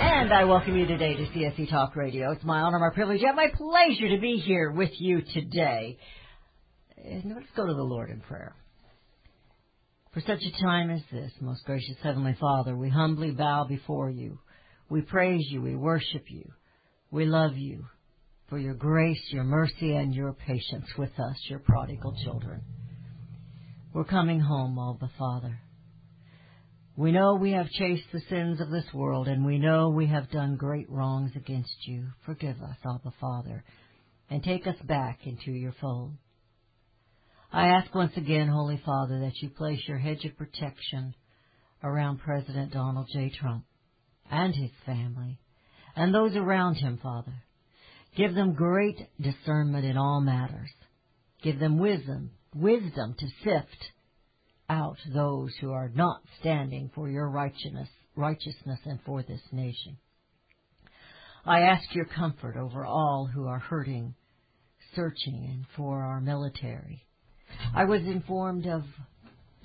And I welcome you today to CSC Talk Radio. It's my honor, my privilege, and my pleasure to be here with you today. Let's go to the Lord in prayer. For such a time as this, most gracious Heavenly Father, we humbly bow before you. We praise you, we worship you, we love you for your grace, your mercy, and your patience with us, your prodigal children. We're coming home, Abba Father. We know we have chased the sins of this world, and we know we have done great wrongs against you. Forgive us, Abba Father, and take us back into your fold. I ask once again, Holy Father, that you place your hedge of protection around President Donald J. Trump and his family and those around him, Father. Give them great discernment in all matters. Give them wisdom, wisdom to sift out those who are not standing for your righteousness, righteousness and for this nation. I ask your comfort over all who are hurting, searching, and for our military. I was informed of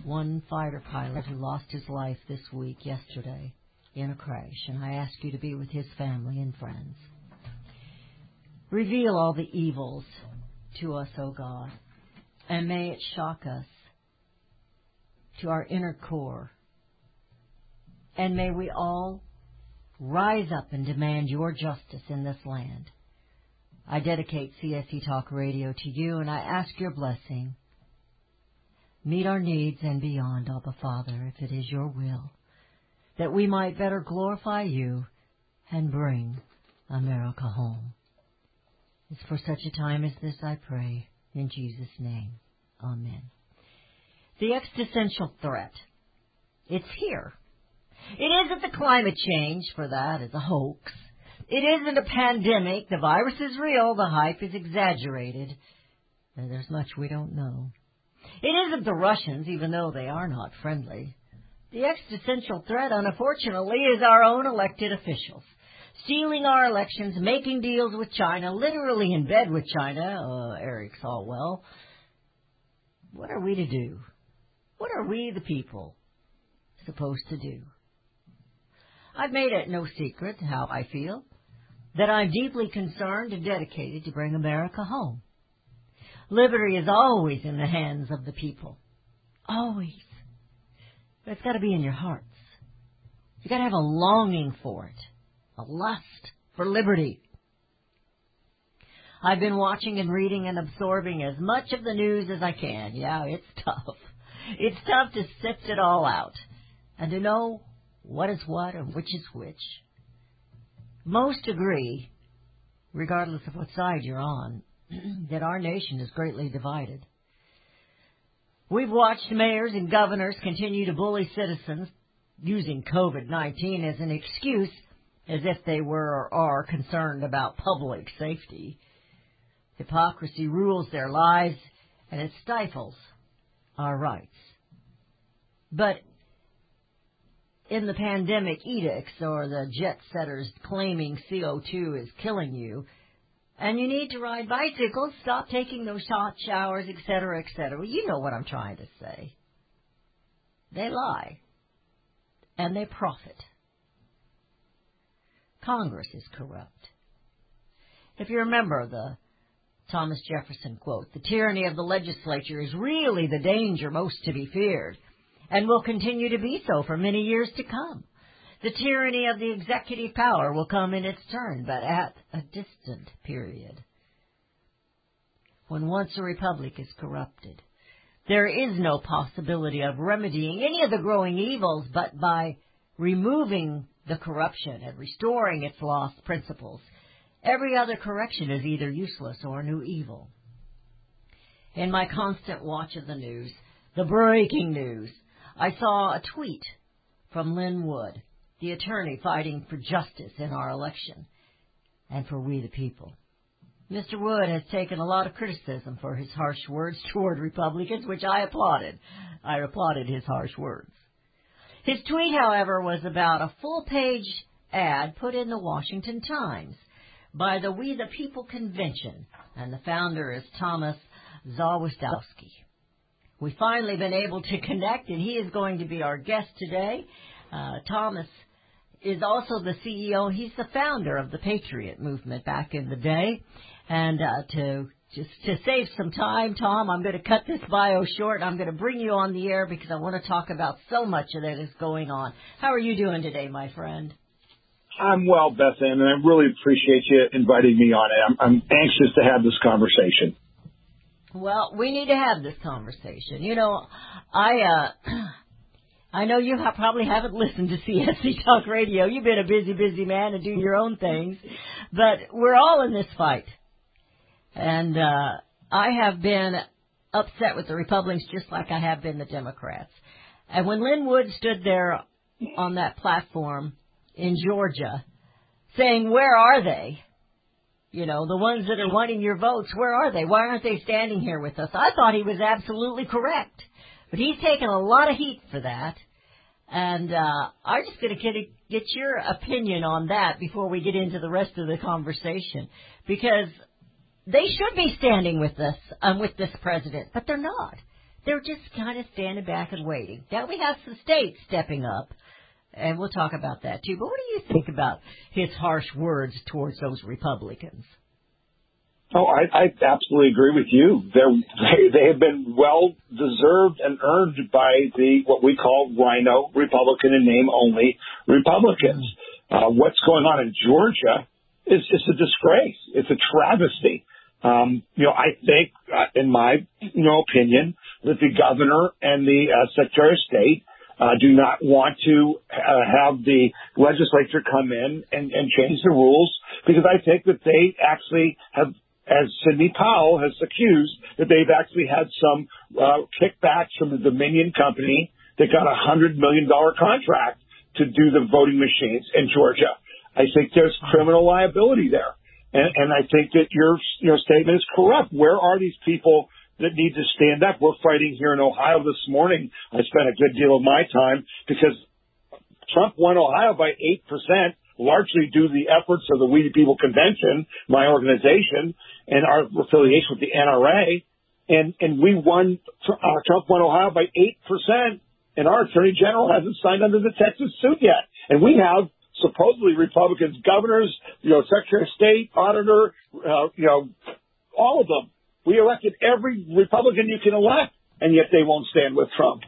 one fighter pilot who lost his life this week, yesterday, in a crash, and I ask you to be with his family and friends. Reveal all the evils to us, O God, and may it shock us to our inner core. And may we all rise up and demand your justice in this land. I dedicate CSC Talk Radio to you and I ask your blessing. Meet our needs and beyond, Abba Father, if it is your will, that we might better glorify you and bring America home. It's for such a time as this I pray. In Jesus' name. Amen. The existential threat. It's here. It isn't the climate change, for that is a hoax. It isn't a pandemic. The virus is real. The hype is exaggerated. And there's much we don't know. It isn't the Russians, even though they are not friendly. The existential threat, unfortunately, is our own elected officials. Stealing our elections, making deals with China, literally in bed with China, uh, Eric Swalwell. What are we to do? What are we, the people, supposed to do? I've made it no secret how I feel, that I'm deeply concerned and dedicated to bring America home. Liberty is always in the hands of the people. Always. But it's gotta be in your hearts. You've gotta have a longing for it. A lust for liberty. I've been watching and reading and absorbing as much of the news as I can. Yeah, it's tough. It's tough to sift it all out and to know what is what and which is which. Most agree, regardless of what side you're on, that our nation is greatly divided. We've watched mayors and governors continue to bully citizens using COVID-19 as an excuse as if they were or are concerned about public safety. Hypocrisy rules their lives and it stifles our rights. But in the pandemic edicts or the jet setters claiming CO2 is killing you, and you need to ride bicycles, stop taking those hot showers, etc., etc. You know what I'm trying to say. They lie. And they profit. Congress is corrupt. If you remember the Thomas Jefferson quote, the tyranny of the legislature is really the danger most to be feared, and will continue to be so for many years to come. The tyranny of the executive power will come in its turn, but at a distant period. When once a republic is corrupted, there is no possibility of remedying any of the growing evils but by removing the corruption and restoring its lost principles. Every other correction is either useless or new evil. in my constant watch of the news, the breaking news, I saw a tweet from Lin Wood, the attorney fighting for justice in our election and for we the people. Mr. Wood has taken a lot of criticism for his harsh words toward Republicans, which I applauded. I applauded his harsh words. His tweet, however, was about a full page ad put in the Washington Times by the We the People Convention, and the founder is Thomas Zawistowski. We've finally been able to connect, and he is going to be our guest today. Uh, Thomas is also the CEO. He's the founder of the Patriot Movement back in the day. And uh, to just to save some time, Tom, I'm going to cut this bio short. I'm going to bring you on the air because I want to talk about so much of that is going on. How are you doing today, my friend? I'm well, Beth Ann, and I really appreciate you inviting me on it. I'm, I'm anxious to have this conversation. Well, we need to have this conversation. You know, I uh I know you ha- probably haven't listened to CSC Talk Radio. You've been a busy, busy man and do your own things, but we're all in this fight. And uh I have been upset with the Republicans just like I have been the Democrats. And when Lin Wood stood there on that platform in Georgia saying, "Where are they?" You know, the ones that are wanting your votes, where are they? Why aren't they standing here with us? I thought he was absolutely correct. But he's taken a lot of heat for that. And uh, I'm just going to get, get your opinion on that before we get into the rest of the conversation. Because they should be standing with us, um, with this president, but they're not. They're just kind of standing back and waiting. Now we have some states stepping up, and we'll talk about that too. But what do you think about his harsh words towards those Republicans? Oh, I, I absolutely agree with you. They're, they they have been well deserved and earned by the what we call RINO Republican in name only Republicans. Uh, what's going on in Georgia is just a disgrace. It's a travesty. Um, you know, I think, uh, in my you know opinion, that the governor and the uh, secretary of state uh, do not want to uh, have the legislature come in and, and change the rules because I think that they actually have, as Sidney Powell has accused, that they've actually had some uh, kickbacks from the Dominion company that got a hundred million dollar contract to do the voting machines in Georgia. I think there's criminal liability there. And, and I think that your, your statement is correct. Where are these people that need to stand up? We're fighting here in Ohio this morning. I spent a good deal of my time because Trump won Ohio by 8%, largely due to the efforts of the We the People Convention, my organization, and our affiliation with the NRA. And, and we won, uh, Trump won Ohio by 8%, and our Attorney General hasn't signed under the Texas suit yet. And we have supposedly Republicans, governors, you know, Secretary of State, auditor, uh, you know, all of them. We elected every Republican you can elect, and yet they won't stand with Trump.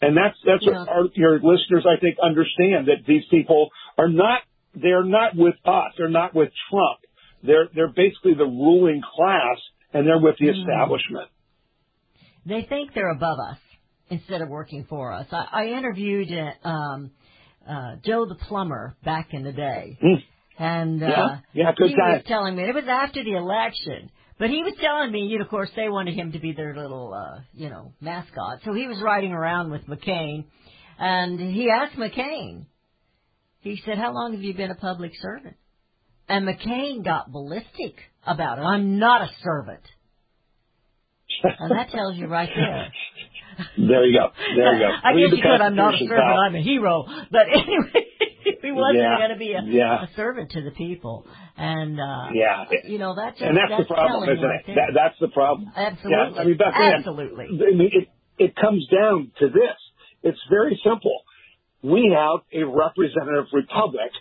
And that's that's Yeah. what our, your listeners, I think, understand that these people are not they're not with us. They're not with Trump. They're they're basically the ruling class, and they're with the Mm. establishment. They think they're above us instead of working for us. I, I interviewed uh, um, uh, Joe the plumber back in the day, Mm. and uh, Yeah, yeah, good he guy. was telling me it was after the election. But he was telling me, you know, of course, they wanted him to be their little, uh, you know, mascot. So he was riding around with McCain, and he asked McCain. He said, "How long have you been a public servant?" And McCain got ballistic about it. I'm not a servant, and that tells you right there. There you go. There you go. I Read guess you could. I'm not a servant. I'm a hero. But anyway, he wasn't Yeah. going to be a, Yeah. a servant to the people, and uh, Yeah. you know that's just and that's, that's the problem, isn't right it? That, that's the problem. Absolutely. Yeah, I mean, Beth Absolutely. I mean, it, it comes down to this. It's very simple. We have a representative republic,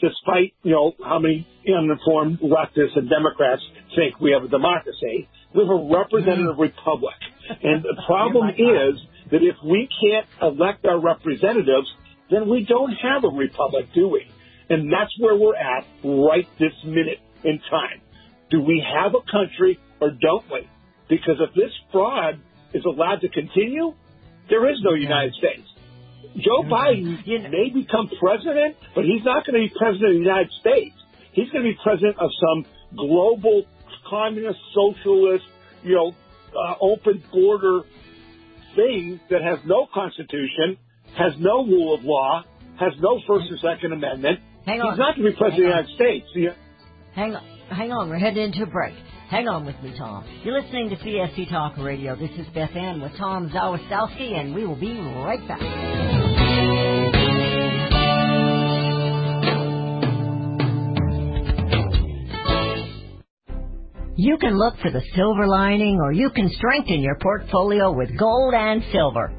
despite, you know, how many uninformed leftists and Democrats think we have a democracy. We have a representative republic. And the problem Mm-hmm. Is that if we can't elect our representatives, then we don't have a republic, do we? And that's where we're at right this minute in time. Do we have a country or don't we? Because if this fraud is allowed to continue, there is no United States. Joe Biden may become president, but he's not going to be president of the United States. He's going to be president of some global communist, socialist, you know, uh, open border thing that has no constitution, has no rule of law, has no First or Second Amendment. Hang on. He's not to be president of the United States. Hang on, hang on. We're heading into a break. Hang on with me, Tom. You're listening to CSC Talk Radio. This is Beth Ann with Tom Zawistowski, and we will be right back. You can look for the silver lining or you can strengthen your portfolio with gold and silver.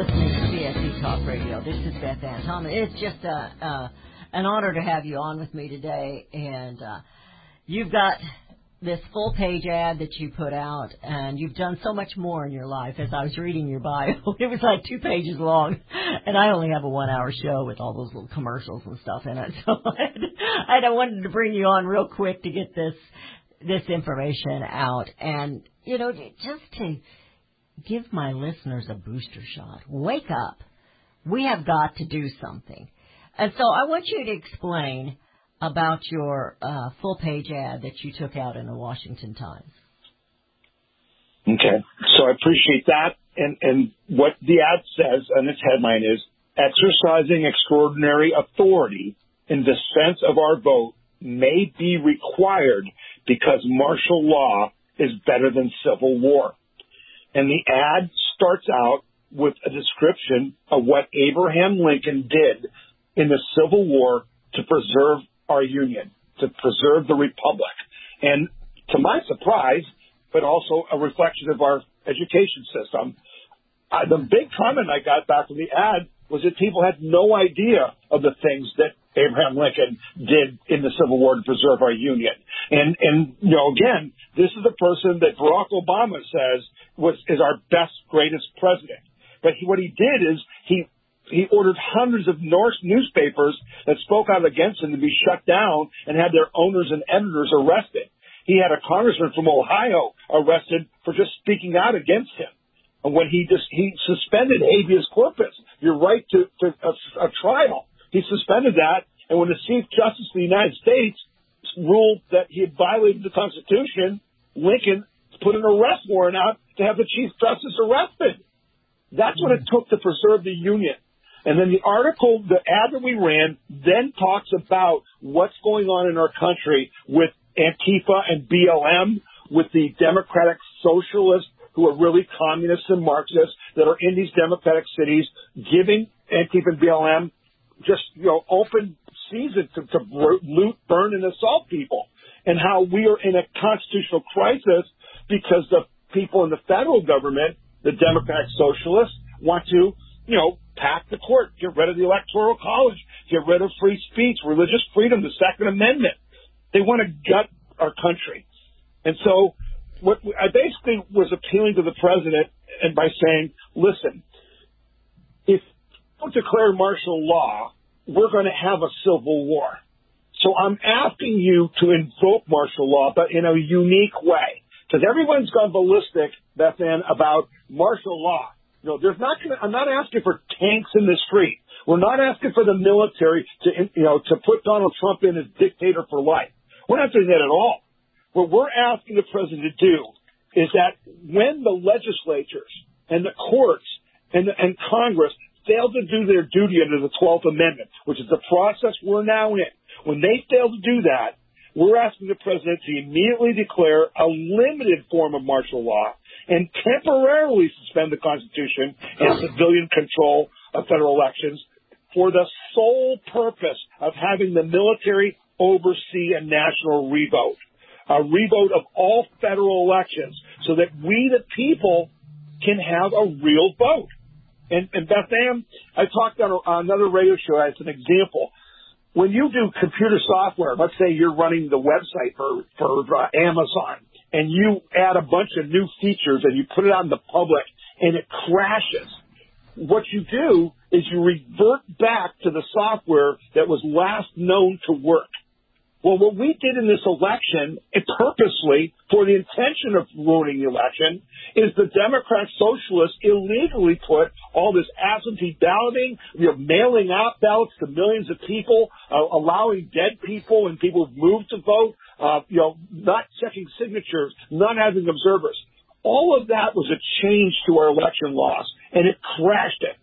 listening to CSC Talk Radio. This is Beth Ann. Tom, it's just a, uh, an honor to have you on with me today. And uh, you've got this full page ad that you put out, and you've done so much more in your life. As I was reading your bio, it was like two pages long, and I only have a one-hour show with all those little commercials and stuff in it. So I, I wanted to bring you on real quick to get this this information out, and you know, just to give my listeners a booster shot. Wake up. We have got to do something. And so I want you to explain about your uh, full page ad that you took out in the Washington Times. Okay. So I appreciate that. And, and what the ad says on its headline is exercising extraordinary authority in defense of our vote may be required because martial law is better than civil war. And the ad starts out with a description of what Abraham Lincoln did in the Civil War to preserve our union, to preserve the republic. And to my surprise, but also a reflection of our education system. The big comment I got back from the ad was that people had no idea of the things that Abraham Lincoln did in the Civil War to preserve our Union. And, and, you know, again, this is the person that Barack Obama says was, is our best, greatest president. But he, what he did is he, he ordered hundreds of Norse newspapers that spoke out against him to be shut down and had their owners and editors arrested. He had a congressman from Ohio arrested for just speaking out against him. And when he just he suspended habeas corpus, your right to, to a, a trial, he suspended that. And when the Chief Justice of the United States ruled that he had violated the Constitution, Lincoln put an arrest warrant out to have the Chief Justice arrested. That's what it took to preserve the Union. And then the article, the ad that we ran, then talks about what's going on in our country with Antifa and BLM, with the Democratic Socialists who are really communists and Marxists that are in these democratic cities, giving Antifa and BLM just you know open season to, to loot, burn, and assault people, and how we are in a constitutional crisis because the people in the federal government, the Democratic Socialists, want to you know pack the court, get rid of the electoral college, get rid of free speech, religious freedom, the Second Amendment. They want to gut our country, and so what I basically was appealing to the president and by saying, listen, if you declare martial law, we're going to have a civil war. So I'm asking you to invoke martial law, but in a unique way. Because everyone's gone ballistic, Beth Ann, about martial law. You know, there's not gonna, I'm not asking for tanks in the street. We're not asking for the military to, you know, to put Donald Trump in as dictator for life. We're not doing that at all. What we're asking the president to do is that when the legislatures and the courts and, the, and Congress fail to do their duty under the 12th Amendment, which is the process we're now in, when they fail to do that, we're asking the president to immediately declare a limited form of martial law and temporarily suspend the Constitution and civilian control of federal elections for the sole purpose of having the military oversee a national revote a revote of all federal elections so that we, the people, can have a real vote. And, and Beth Ann, I talked on, a, on another radio show as an example. When you do computer software, let's say you're running the website for, for uh, Amazon, and you add a bunch of new features and you put it on the public and it crashes. What you do is you revert back to the software that was last known to work. Well, what we did in this election, it purposely, for the intention of ruining the election, is the Democrat Socialists illegally put all this absentee balloting, you know, mailing out ballots to millions of people, uh, allowing dead people and people who've moved to vote, uh, you know, not checking signatures, not having observers. All of that was a change to our election laws, and it crashed it.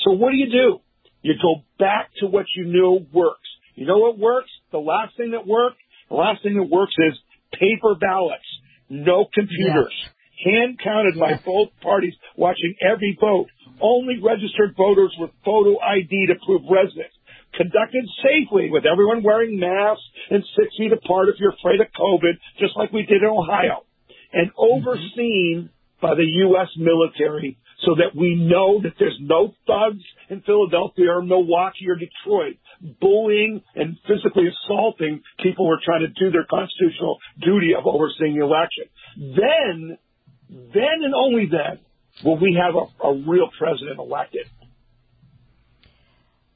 So what do you do? You go back to what you knew works. You know what works? The last thing that worked, the last thing that works is paper ballots, no computers, hand counted by both parties, watching every vote, only registered voters with photo ID to prove residence, conducted safely with everyone wearing masks and six feet apart if you're afraid of COVID, just like we did in Ohio, and mm-hmm. overseen by the U.S. military so that we know that there's no thugs in Philadelphia or Milwaukee or Detroit bullying and physically assaulting people who are trying to do their constitutional duty of overseeing the election. Then, then and only then will we have a, a real president elected.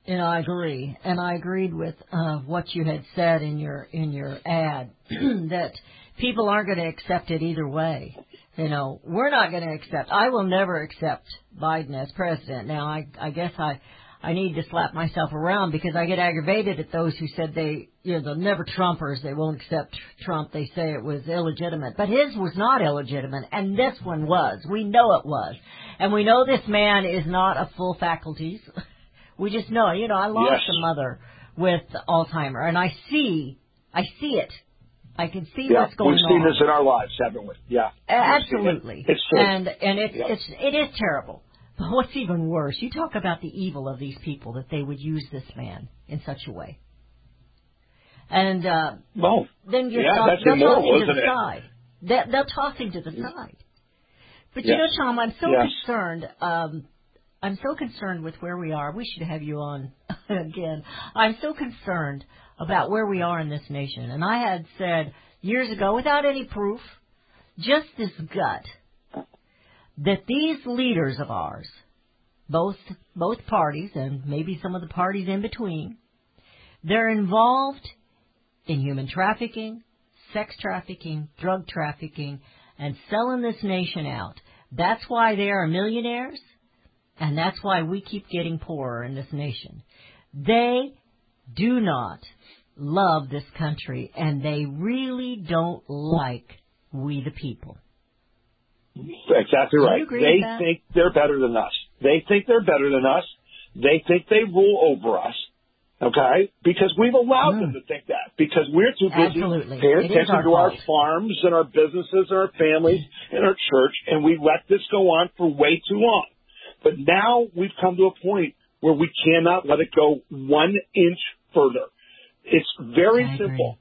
And I agree, and I agreed with uh, what you had said in your in your ad that people aren't going to accept it either way. You know, we're not going to accept. I will never accept Biden as president. Now, I I guess I I need to slap myself around because I get aggravated at those who said they you know they're never Trumpers. They won't accept Trump. They say it was illegitimate, but his was not illegitimate, and this one was. We know it was, and we know this man is not of full faculties. We just know, you know, I lost Yes. a mother with Alzheimer, and I see, I see it. I can see Yeah, what's going we've seen on. this in our lives, haven't we? Yeah, A- it. Absolutely. It's true. And and it, Yeah. it's it is terrible. But what's even worse, you talk about the evil of these people that they would use this man in such a way. And uh, well, then you're Yeah, that's that's immoral, off to isn't the it? side. They, they'll toss him to the side. But you know, Tom, I'm so concerned. Um, I'm so concerned with where we are. We should have you on again. I'm so concerned about where we are in this nation. And I had said years ago, without any proof, just this gut, that these leaders of ours, both both parties and maybe some of the parties in between, they're involved in human trafficking, sex trafficking, drug trafficking, and selling this nation out. That's why they are millionaires, and that's why we keep getting poorer in this nation. They do not love this country, and they really don't like we the people. Exactly right. They think they're better than us. They think they're better than us. They think they rule over us. Okay? Because we've allowed them mm. to think that. Because we're too busy Absolutely. paying attention our to our farms and our businesses and our families and our church, and we let this go on for way too long. But now we've come to a point where we cannot let it go one inch further. It's very simple.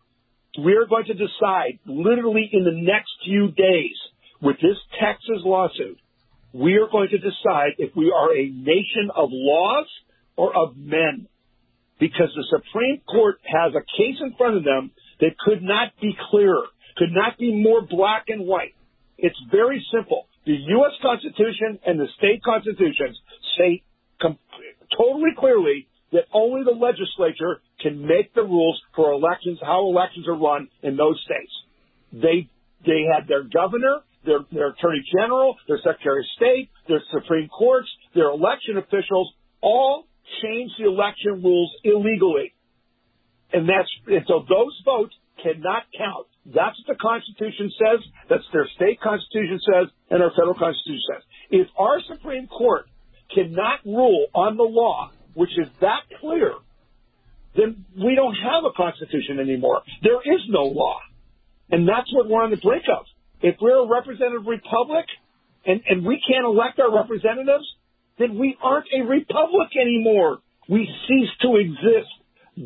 We're going to decide literally in the next few days with this Texas lawsuit, we are going to decide if we are a nation of laws or of men. Because the Supreme Court has a case in front of them that could not be clearer, could not be more black and white. It's very simple. The U.S. Constitution and the state constitutions say com- totally clearly that only the legislature can make the rules for elections, how elections are run in those states. They they had their governor, their their attorney general, their secretary of state, their Supreme Courts, their election officials all changed the election rules illegally. And that's and so those votes cannot count. That's what the Constitution says. That's their state Constitution says, and our federal Constitution says. If our Supreme Court cannot rule on the law, which is that clear, then we don't have a Constitution anymore. There is no law. And that's what we're on the brink of. If we're a representative republic and, and we can't elect our representatives, then we aren't a republic anymore. We cease to exist.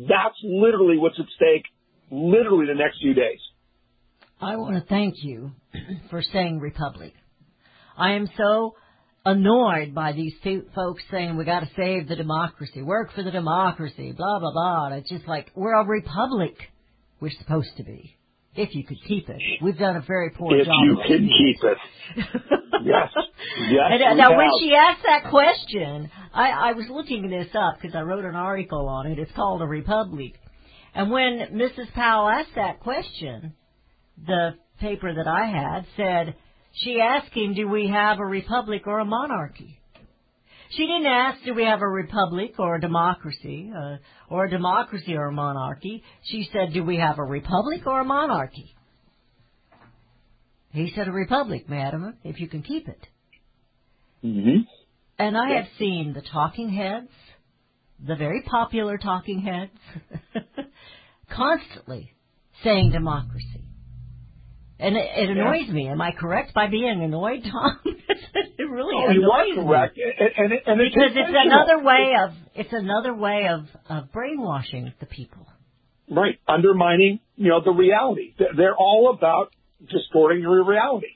That's literally what's at stake, literally the next few days. I want to thank you for saying republic. I am so annoyed by these two folks saying we got to save the democracy, work for the democracy, blah blah blah. And it's just like we're a republic. We're supposed to be, if you could keep it. We've done a very poor if job. If you can keep it. Yes. Yes. And, uh, now, have. when she asked that question, I, I was looking this up because I wrote an article on it. It's called A Republic. And when Mrs. Powell asked that question, the paper that I had said, she asked him, do we have a republic or a monarchy? She didn't ask, do we have a republic or a democracy, uh, or a democracy or a monarchy? She said, do we have a republic or a monarchy? He said, a republic, madam, if you can keep it. Mhm. And I Yeah. have seen the talking heads, the very popular talking heads, constantly saying democracy. And it, it annoys me. Am I correct by being annoyed, Tom? it really Oh, you are annoys me. correct. And, and, and it's Because it's another way of it's another way of, of brainwashing the people. Right. Undermining, you know, the reality. They're- all about distorting your reality.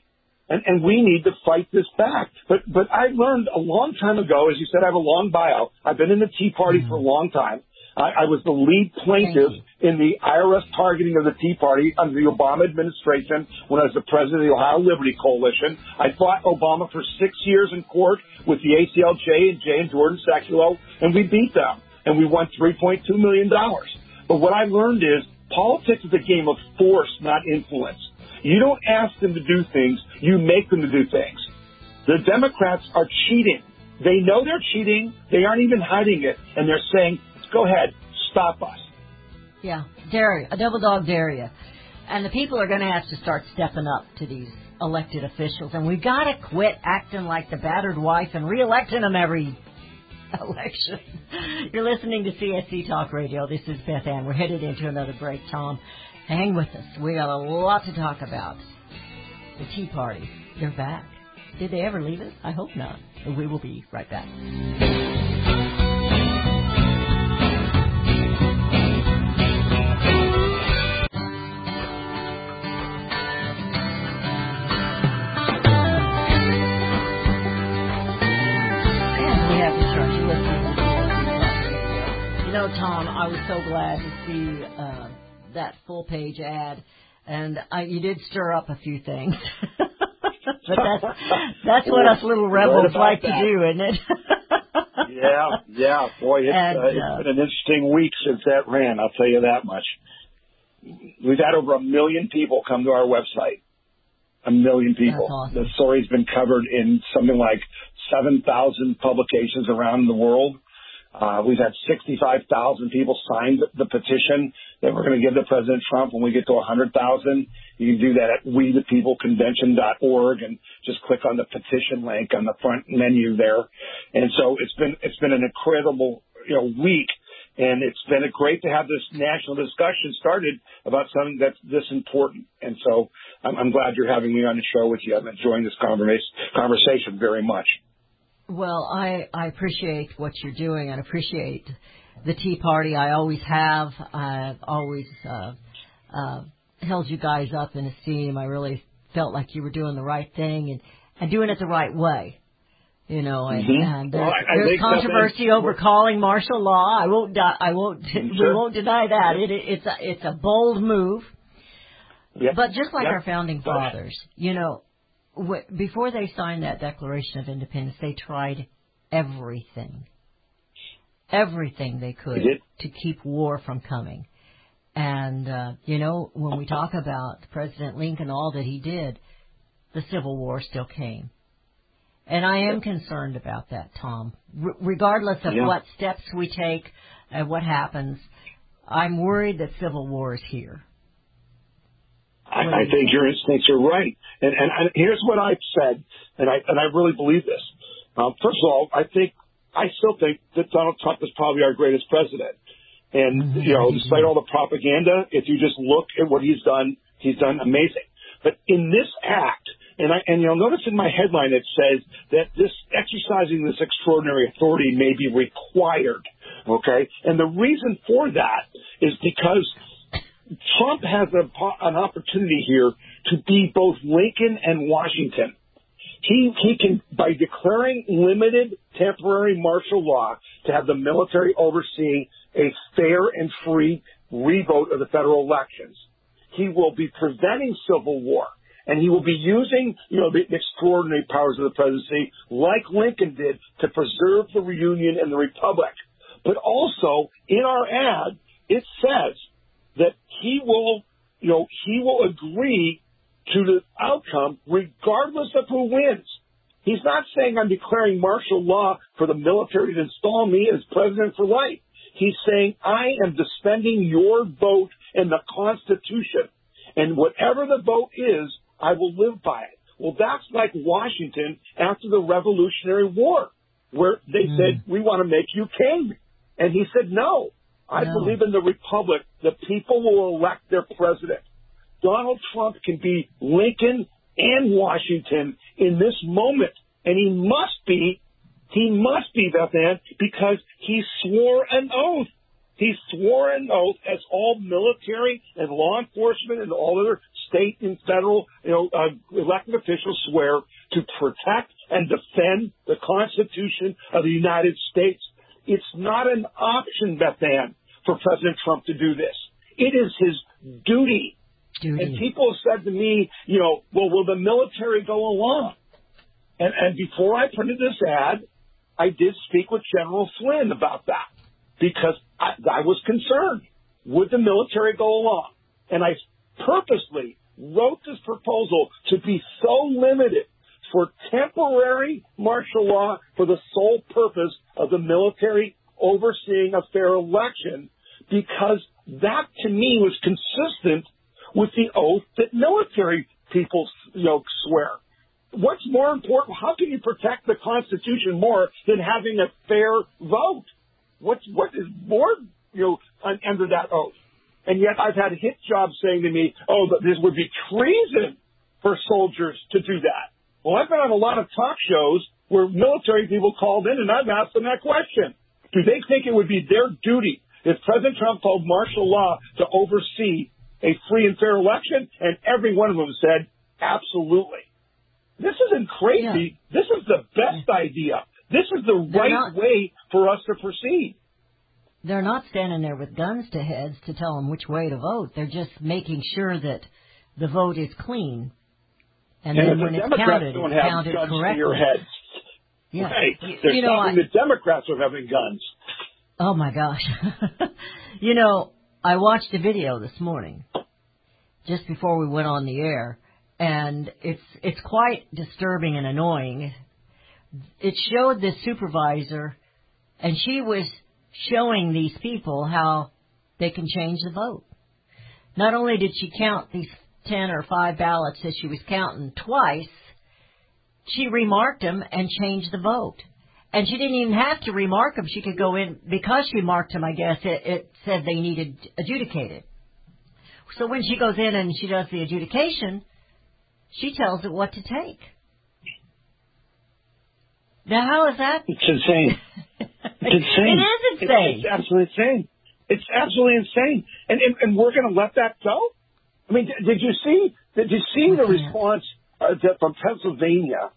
And, and we need to fight this back. But, but I learned a long time ago, as you said, I have a long bio. I've been in the Tea Party for a mm. long time. I, I was the lead plaintiff in the IRS targeting of the Tea Party under the Obama administration when I was the president of the Ohio Liberty Coalition. I fought Obama for six years in court with the ACLJ and Jay and Jordan Sekulow, and we beat them. And we won $3.2 million. But what I learned is politics is a game of force, not influence. You don't ask them to do things, you make them to do things. The Democrats are cheating. They know they're cheating. They aren't even hiding it. And they're saying, go ahead, stop us. Yeah, dare a double dog dare you. And the people are going to have to start stepping up to these elected officials, and we've got to quit acting like the battered wife and reelecting them every election. You're listening to CSC Talk Radio. This is Beth Ann. We're headed into another break. Tom, hang with us. We got a lot to talk about. The Tea Party, they're back. Did they ever leave us? I hope not. We will be right back. Know, Tom, I was so glad to see uh, that full page ad, and I, you did stir up a few things. but that's that's what us little rebels like that. to do, isn't it? yeah, yeah, boy, it's, And, uh, uh, it's been an interesting week since that ran. I'll tell you that much. We've had over a million people come to our website. A million people. Awesome. The story's been covered in something like 7,000 publications around the world. Uh, we've had 65,000 people sign the, petition that we're going to give to President Trump when we get to 100,000. You can do that at wethepeopleconvention.org and just click on the petition link on the front menu there. And so it's been, it's been an incredible, you know, week. And it's been great to have this national discussion started about something that's this important. And so I'm, I'm glad you're having me on the show with you. I'm enjoying this conversa- conversation very much. Well, I I appreciate what you're doing and appreciate the Tea Party. I always have. I've always uh, uh, held you guys up in esteem. I really felt like you were doing the right thing and and doing it the right way. You know, and, Mhm. and there's, Well, I- I there's controversy then- over calling martial law. I won't. di- I won't. We won't deny that. It, it's a it's a bold move. Yep. But just like Yep. our founding fathers, you know, wh- before they signed that Declaration of Independence, they tried everything, everything they could to keep war from coming. And uh, you know, when we talk about President Lincoln, and all that he did, the Civil War still came. And I am concerned about that, Tom. R- regardless of Yeah. what steps we take and what happens, I'm worried that civil war is here. I, I think your instincts are right, and, and and here's what I've said, and I and I really believe this. Um, first of all, I think I still think that Donald Trump is probably our greatest president, and you know, despite all the propaganda, if you just look at what he's done, he's done amazing. But in this act, and I and you'll notice in my headline it says that this exercising this extraordinary authority may be required. Okay, and the reason for that is because Trump has a, an opportunity here to be both Lincoln and Washington. He he can by declaring limited temporary martial law to have the military oversee a fair and free revote of the federal elections. He will be preventing civil war. And he will be using, you know, the extraordinary powers of the presidency, like Lincoln did, to preserve the reunion and the republic. But also, in our ad, it says that he will, you know, he will agree to the outcome regardless of who wins. He's not saying I'm declaring martial law for the military to install me as president for life. He's saying I am defending your vote and the Constitution. And whatever the vote is, I will live by it. Well, that's like Washington after the Revolutionary War, where they Mm. said, we want to make you king. And he said, no, I No. believe in the republic. The people will elect their president. Donald Trump can be Lincoln and Washington in this moment. And he must be, he must be, that man because he swore an oath. He swore an oath as all military and law enforcement and all other state and federal, you know, uh, elected officials swear to protect and defend the Constitution of the United States. It's not an option, Beth Ann, for President Trump to do this. It is his duty. duty. And people have said to me, you know, well, will the military go along? And, and before I printed this ad, I did speak with General Flynn about that because I, I was concerned. Would the military go along? And I purposely wrote this proposal to be so limited for temporary martial law for the sole purpose of the military overseeing a fair election because that to me was consistent with the oath that military people you know swear. What's more important? How can you protect the Constitution more than having a fair vote? What's what is more you know under that oath? And yet I've had hit jobs saying to me, "Oh, but this would be treason for soldiers to do that." Well, I've been on a lot of talk shows where military people called in, and I've asked them that question: Do they think it would be their duty if President Trump called martial law to oversee a free and fair election? And every one of them said, "Absolutely." This isn't crazy. This is the best idea. This is the They're right not- way for us to proceed. they're not standing there with guns to heads to tell them which way to vote. They're just making sure that the vote is clean. And, And then when the it's Democrats counted, don't have counted guns correctly. to your heads. Yeah. Right. You, They're you know, I, the Democrats are having guns. oh my gosh. you know, I watched a video this morning just before we went on the air and it's it's quite disturbing and annoying. It showed this supervisor and she was showing these people how they can change the vote. Not only did she count these 10 or 5 ballots that she was counting twice, she remarked them and changed the vote. And she didn't even have to remark them. She could go in, because she marked them, I guess, it, it said they needed adjudicated. So when she goes in and she does the adjudication, she tells it what to take. Now how is that? It's insane. It's insane. It is insane. It's, it's absolutely insane. It's absolutely insane. And and, and we're going to let that go. I mean, did, you see? Did you see the response uh, to, from Pennsylvania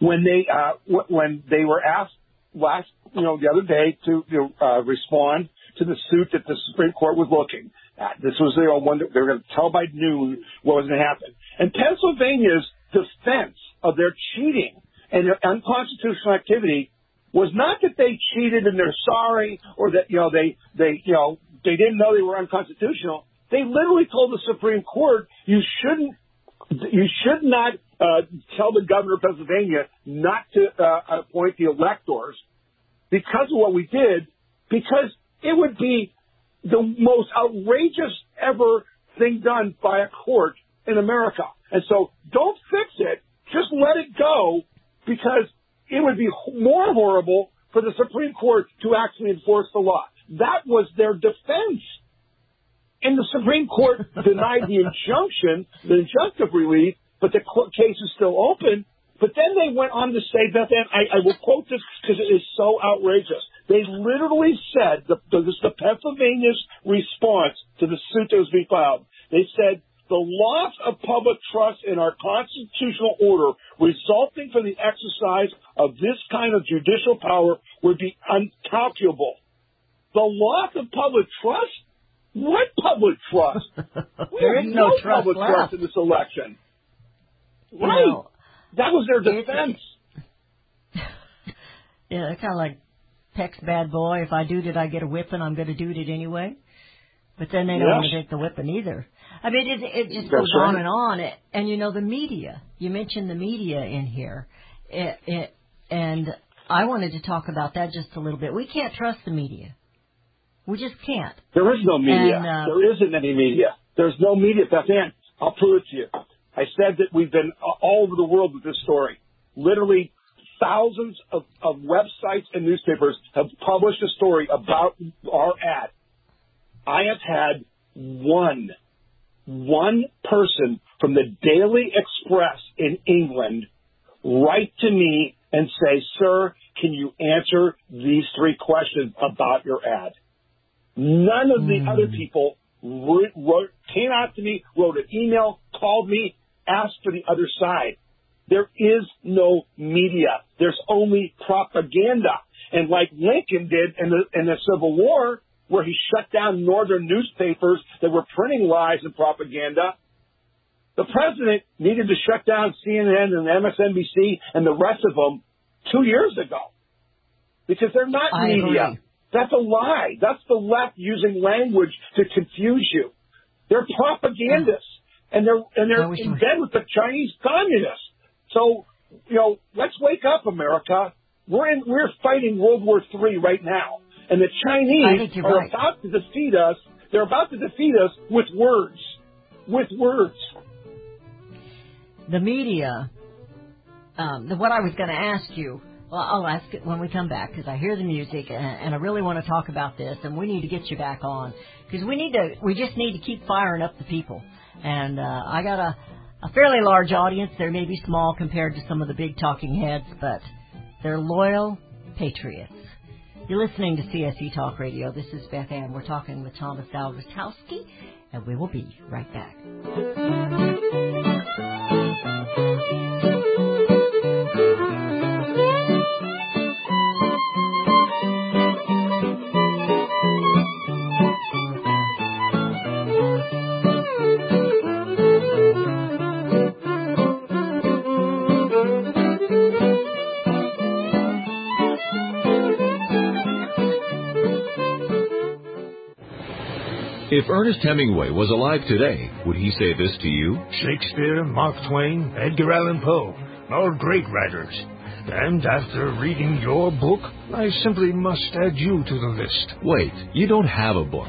when they uh, w- when they were asked last you know the other day to you know, uh, respond to the suit that the Supreme Court was looking at? This was the one that they were going to tell by noon what was going to happen. And Pennsylvania's defense of their cheating and their unconstitutional activity was not that they cheated and they're sorry or that you know they they you know they didn't know they were unconstitutional. They literally told the Supreme Court you shouldn't you should not uh, tell the governor of Pennsylvania not to uh, appoint the electors because of what we did, because it would be the most outrageous ever thing done by a court in America. And so don't fix it. Just let it go because it would be more horrible for the Supreme Court to actually enforce the law. That was their defense. And the Supreme Court denied the injunction, the injunctive relief, but the case is still open. But then they went on to say, Beth Ann, I, I will quote this because it is so outrageous. They literally said, the, this is the Pennsylvania's response to the suit that was being filed. They said, the loss of public trust in our constitutional order resulting from the exercise of this kind of judicial power would be uncalculable. The loss of public trust? What public trust? There have no no trust public left. trust in this election. You know, that was their defense. Yeah, they're kind of like Peck's bad boy. If I do it, I get a whipping. I'm going to do it anyway. But then they don't want to take the whipping either. I mean, it, it just That's goes on and on. And you know, the media. You mentioned the media in here, it, it, and I wanted to talk about that just a little bit. We can't trust the media. We just can't. There is no media. And, uh, there isn't any media. There's no media. Beth Ann, I'll prove it to you. I said that we've been all over the world with this story. Literally thousands of, of websites and newspapers have published a story about our ad. I have had one, one person from the Daily Express in England write to me and say, sir, can you answer these three questions about your ad? None of the hmm. other people wrote, wrote, came out to me, wrote an email, called me, asked for the other side. There is no media. There's only propaganda. And like Lincoln did in the, in the Civil War, where he shut down northern newspapers that were printing lies and propaganda, the president needed to shut down CNN and MSNBC and the rest of them two years ago because they're not I media. agree. That's a lie. That's the left using language to confuse you. They're propagandists, and they're and they're in bed with the Chinese communists. So, you know, let's wake up, America. We're in we're fighting World War III right now, and the Chinese are right. about to defeat us. They're about to defeat us with words, with words. the media, um, the, what I was going to ask you, well, I'll ask it when we come back because I hear the music and, and I really want to talk about this and we need to get you back on because we need to, we just need to keep firing up the people. And, uh, I got a, a fairly large audience. They may be small compared to some of the big talking heads, but they're loyal patriots. You're listening to CSC Talk Radio. This is Beth Ann. We're talking with Thomas Zawistowski, and we will be right back. If Ernest Hemingway was alive today, would he say this to you? Shakespeare, Mark Twain, Edgar Allan Poe, all great writers. And after reading your book, I simply must add you to the list. Wait, you don't have a book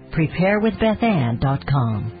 preparewithbethann.com.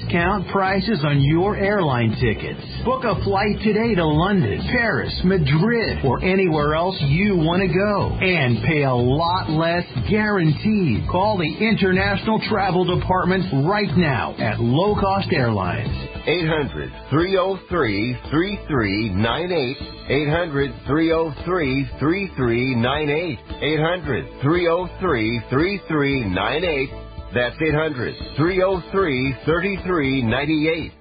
discount prices on your airline tickets. Book a flight today to London, Paris, Madrid, or anywhere else you want to go. And pay a lot less guaranteed. Call the International Travel Department right now at Low Cost Airlines. 800 303 3398. 800 303 3398. 800 303 3398. That's 800 303 3398.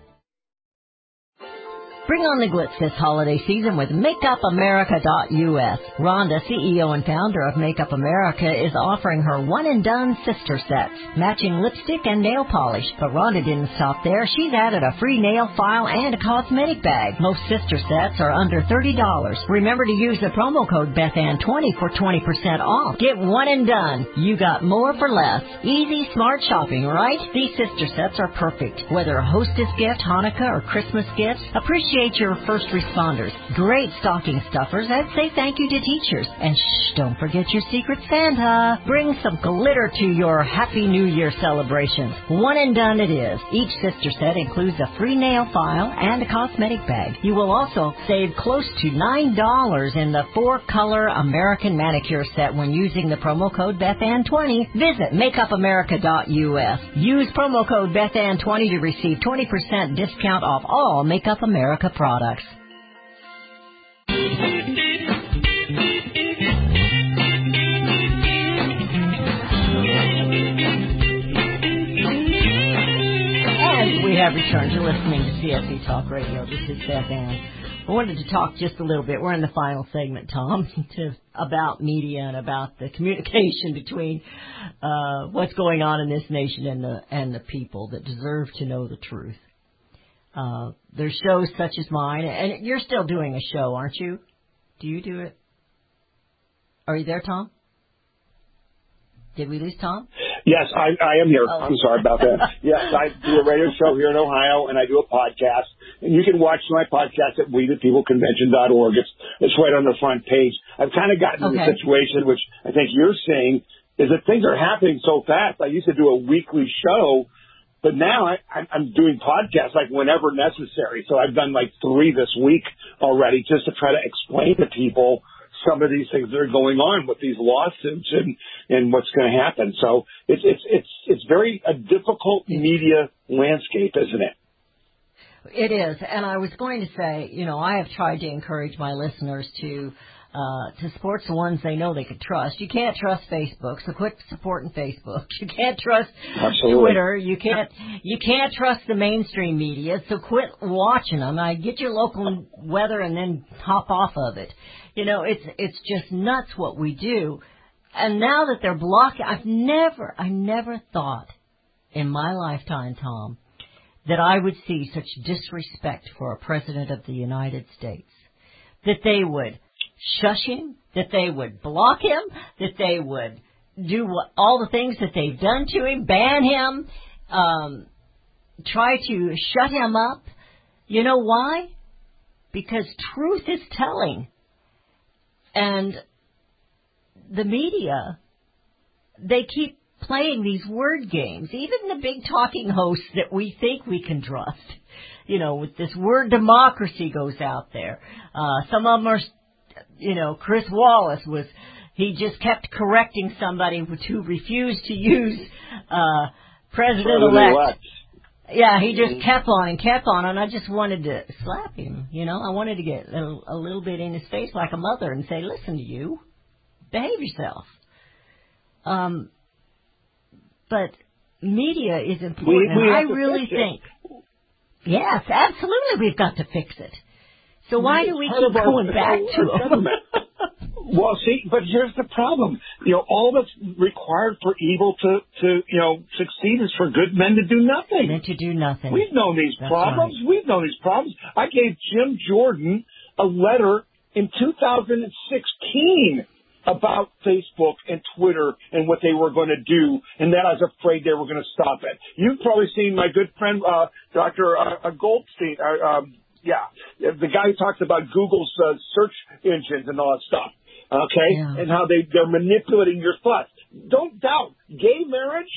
Bring on the glitz this holiday season with MakeupAmerica.us. Rhonda, CEO and founder of Makeup America, is offering her one and done sister sets, matching lipstick and nail polish. But Rhonda didn't stop there. She's added a free nail file and a cosmetic bag. Most sister sets are under $30. Remember to use the promo code BethAnn20 for 20% off. Get one and done. You got more for less. Easy, smart shopping, right? These sister sets are perfect. Whether a hostess gift, Hanukkah, or Christmas gifts, appreciate your first responders. Great stocking stuffers and say thank you to teachers. And shh, don't forget your secret Santa. Bring some glitter to your Happy New Year celebrations. One and done it is. Each sister set includes a free nail file and a cosmetic bag. You will also save close to $9 in the four color American manicure set when using the promo code BethAnn20. Visit MakeupAmerica.us. Use promo code BethAnn20 to receive 20% discount off all Makeup America products. And we have returned. You're listening to CSC Talk Radio. This is Beth Ann. I wanted to talk just a little bit. We're in the final segment, Tom, to about media and about the communication between uh, what's going on in this nation and the and the people that deserve to know the truth. Uh, there's shows such as mine, and you're still doing a show, aren't you? Do you do it? Are you there, Tom? Did we lose Tom? Yes, I, I am here. Oh. I'm sorry about that. yes, I do a radio show here in Ohio, and I do a podcast. And you can watch my podcast at WeThePeopleConvention.org. It's it's right on the front page. I've kind of gotten in a situation, which I think you're seeing is that things are happening so fast. I used to do a weekly show, but now I, I'm- doing podcasts like whenever necessary. So I've done like three this week already just to try to explain to people some of these things that are going on with these lawsuits and, and what's going to happen. So it's, it's, it's, it's very a difficult media landscape, isn't it? It is, and I was going to say, you know, I have tried to encourage my listeners to uh, to support the ones they know they can trust. You can't trust Facebook, so quit supporting Facebook. You can't trust Absolutely. Twitter. You can't you can't trust the mainstream media, so quit watching them. I get your local weather and then hop off of it. You know, it's it's just nuts what we do. And now that they're blocking, I've never I never thought in my lifetime, Tom, that I would see such disrespect for a president of the United States. That they would shush him, that they would block him, that they would do what, all the things that they've done to him, ban him, um, try to shut him up. You know why? Because truth is telling. And the media, they keep playing these word games. Even the big talking hosts that we think we can trust. You know, with this word democracy goes out there. Uh, some of them are, you know, Chris Wallace was, he just kept correcting somebody who refused to use, uh, president-elect. Yeah, he just kept on and kept on, and I just wanted to slap him. You know, I wanted to get a, a little bit in his face like a mother and say, "Listen to you, behave yourself." Um, but media is important. We- we I really think, yes, absolutely, we've got to fix it. So why do we Part keep of our- going back our to them? government. Well, see, but here's the problem. You know, all that's required for evil to, to, you know, succeed is for good men to do nothing. Meant to do nothing. We've known these That's problems. We've known these problems. I gave Jim Jordan a letter in 2016 about Facebook and Twitter and what they were going to do, and that I was afraid they were going to stop it. You've probably seen my good friend, uh, Dr. Uh, Goldstein, uh, um, yeah, the guy who talks about Google's uh, search engines and all that stuff. Okay, Yeah. and how they they're manipulating your thoughts. Don't doubt, gay marriage,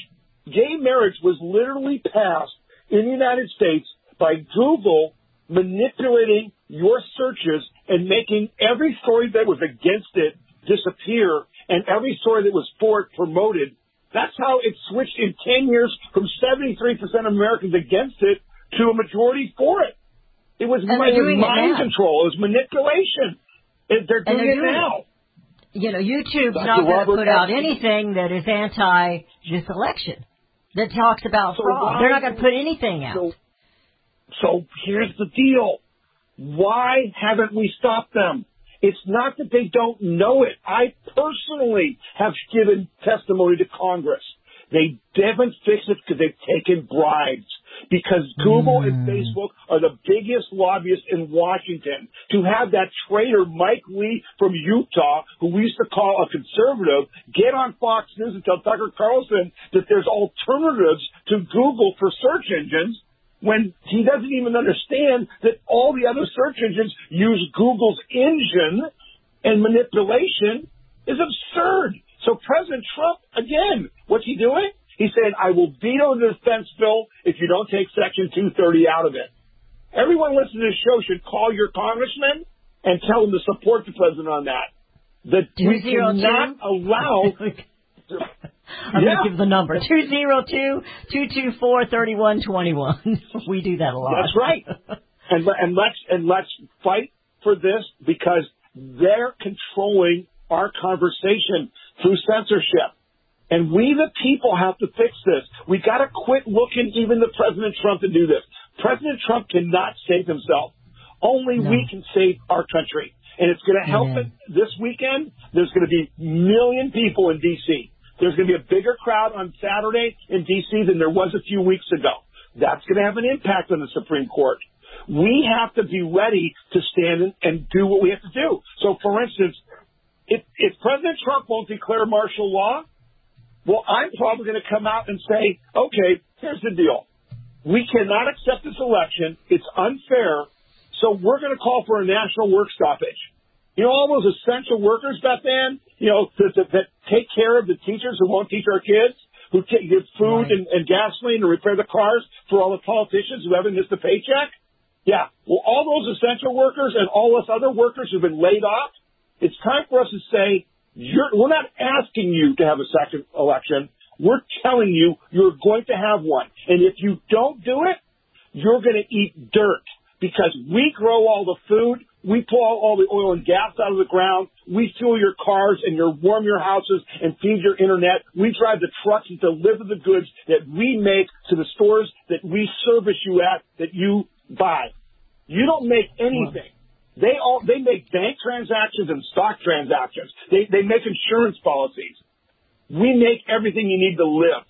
gay marriage was literally passed in the United States by Google manipulating your searches and making every story that was against it disappear and every story that was for it promoted. That's how it switched in 10 years from 73% of Americans against it to a majority for it. It was, And they're it was it mind control. It was manipulation. It, they're doing they're it doing it. now. you know, YouTube's Dr. not going to put out anything that is anti this election that talks about So fraud. why- They're not going to put anything out. So, so here's the deal. Why haven't we stopped them? It's not that they don't know it. I personally have given testimony to Congress. They haven't fixed it because they've taken bribes. Because Google and hmm. Facebook are the biggest lobbyists in Washington. To have that traitor Mike Lee from Utah, who we used to call a conservative, get on Fox News and tell Tucker Carlson that there's alternatives to Google for search engines when he doesn't even understand that all the other search engines use Google's engine and manipulation is absurd. So President Trump, again, what's he doing? He said, I will veto the defense bill if you don't take Section 230 out of it. Everyone listening to this show should call your congressman and tell him to support the president on that. That we 202? cannot allow I'm Yeah. going to give the number. 202-224-3121. we do that a lot. That's right. and and let's and let's fight for this because they're controlling our conversation through censorship. And we the people have to fix this. We got to quit looking even to President Trump to do this. President Trump cannot save himself. Only No. we can save our country. And it's going to help it this weekend. There's going to be million people in D.C. There's going to be a bigger crowd on Saturday in D.C. than there was a few weeks ago. That's going to have an impact on the Supreme Court. We have to be ready to stand and, and do what we have to do. So, for instance, if, if President Trump won't declare martial law, well, I'm probably going to come out and say, okay, here's the deal. We cannot accept this election. It's unfair. So we're going to call for a national work stoppage. You know, all those essential workers, Beth Ann, you know, that, that, that take care of the teachers who won't teach our kids, who ta- give food and, and gasoline and repair the cars for all the politicians who haven't missed a paycheck? Yeah. Well, all those essential workers and all us other workers who've been laid off, it's time for us to say, you're, we're not asking you to have a second election. We're telling you you're going to have one. And if you don't do it, you're going to eat dirt because we grow all the food. We pull all the oil and gas out of the ground. We fuel your cars and you warm your houses and feed your internet. We drive the trucks and deliver the goods that we make to the stores that we service you at that you buy. You don't make anything. They all they make bank transactions and stock transactions. They they make insurance policies. We make everything you need to live.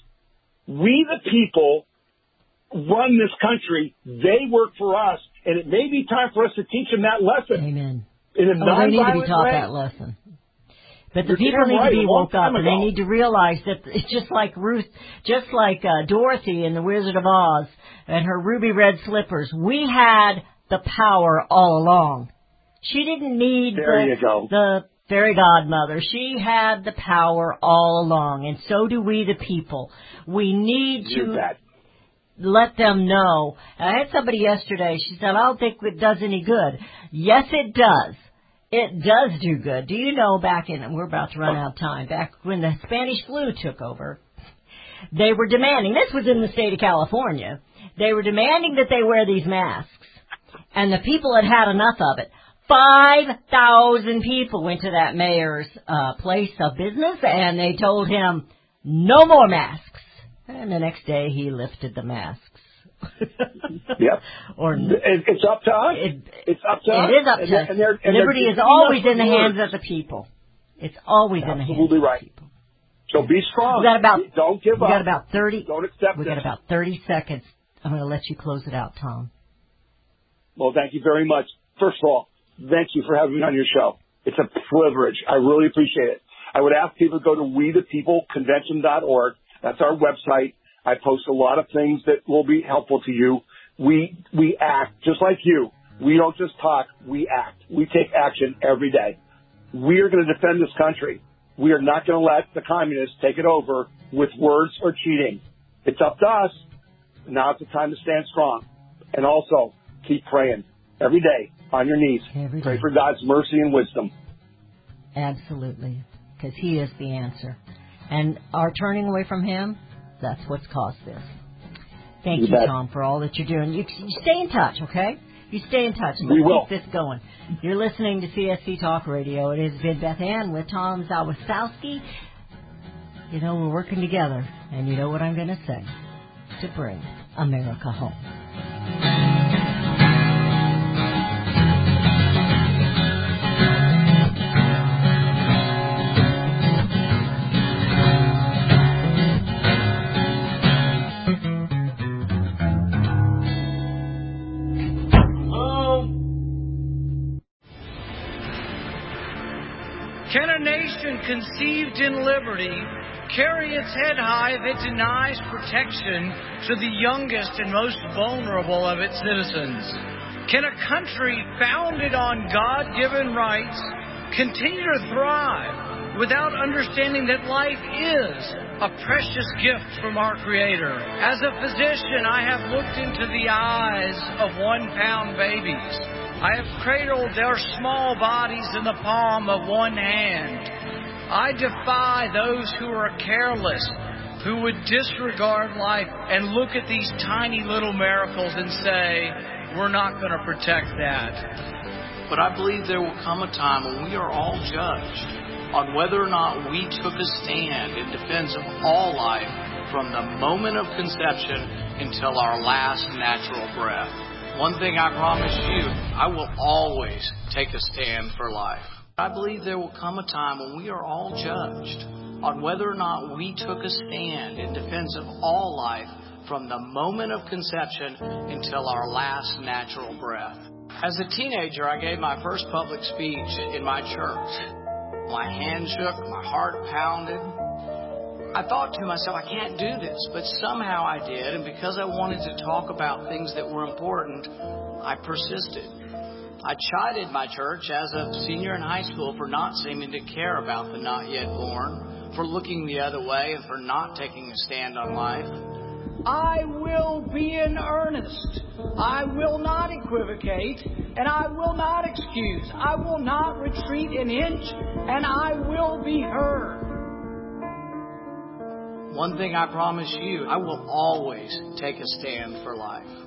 We the people run this country. They work for us, and it may be time for us to teach them that lesson. Amen. In a Oh, they need to be taught way. that lesson. But the You're people need right, to be woke up, and they need to realize that it's just like Ruth, just like uh, Dorothy in The Wizard of Oz and her ruby red slippers. We had the power all along. She didn't need the, the fairy godmother. She had the power all along, and so do we, the people. We need You to bet. let them know. I had somebody yesterday, she said, I don't think it does any good. Yes, it does. It does do good. Do you know back in, we're about to run out of time, back when the Spanish flu took over, they were demanding, this was in the state of California, they were demanding that they wear these masks. And the people had had enough of it. 5,000 people went to that mayor's uh, place of business and they told him, no more masks. And the next day he lifted the masks. Yep. or It- It's up to us. it, it's up to us. it is up to they're- us. and they're- and Liberty is always in the hands words. of the people. It's always in the hands Absolutely of the right. people. So be strong. We got about Don't give we up. got about 30 Don't accept we got about 30 seconds. I'm going to let you close it out, Tom. Well, thank you very much. First of all, thank you for having me on your show. It's a privilege. I really appreciate it. I would ask people to go to wethepeopleconvention.org. That's our website. I post a lot of things that will be helpful to you. We we act just like you. We don't just talk. We act. We take action every day. We are going to defend this country. We are not going to let the communists take it over with words or cheating. It's up to us. Now it's the time to stand strong. And also, keep praying every day on your knees. Every Pray day. for God's mercy and wisdom. Absolutely, because He is the answer. And our turning away from Him, that's what's caused this. Thank You you. Tom, for all that you're doing. You, you stay in touch, okay? You stay in touch. Let's We will. keep this going. You're listening to CSC Talk Radio. It has been Beth Ann with Tom Zawistowski. You know, we're working together, and you know what I'm going to say to bring America home. Conceived in liberty carry its head high if it denies protection to the youngest and most vulnerable of its citizens? Can a country founded on God given rights continue to thrive without understanding that life is a precious gift from our Creator? As a physician, I have looked into the eyes of one pound babies. I have cradled their small bodies in the palm of one hand. I defy those who are careless, who would disregard life and look at these tiny little miracles and say, we're not going to protect that. But I believe there will come a time when we are all judged on whether or not we took a stand in defense of all life from the moment of conception until our last natural breath. One thing I promise you, I will always take a stand for life. I believe there will come a time when we are all judged on whether or not we took a stand in defense of all life from the moment of conception until our last natural breath. As a teenager, I gave my first public speech in my church. My hand shook, my heart pounded. I thought to myself, I can't do this, but somehow I did, and because I wanted to talk about things that were important, I persisted. I chided my church as a senior in high school for not seeming to care about the not yet born, for looking the other way, and for not taking a stand on life. I will be in earnest. I will not equivocate, and I will not excuse. I will not retreat an inch, and I will be heard. One thing I promise you, I will always take a stand for life.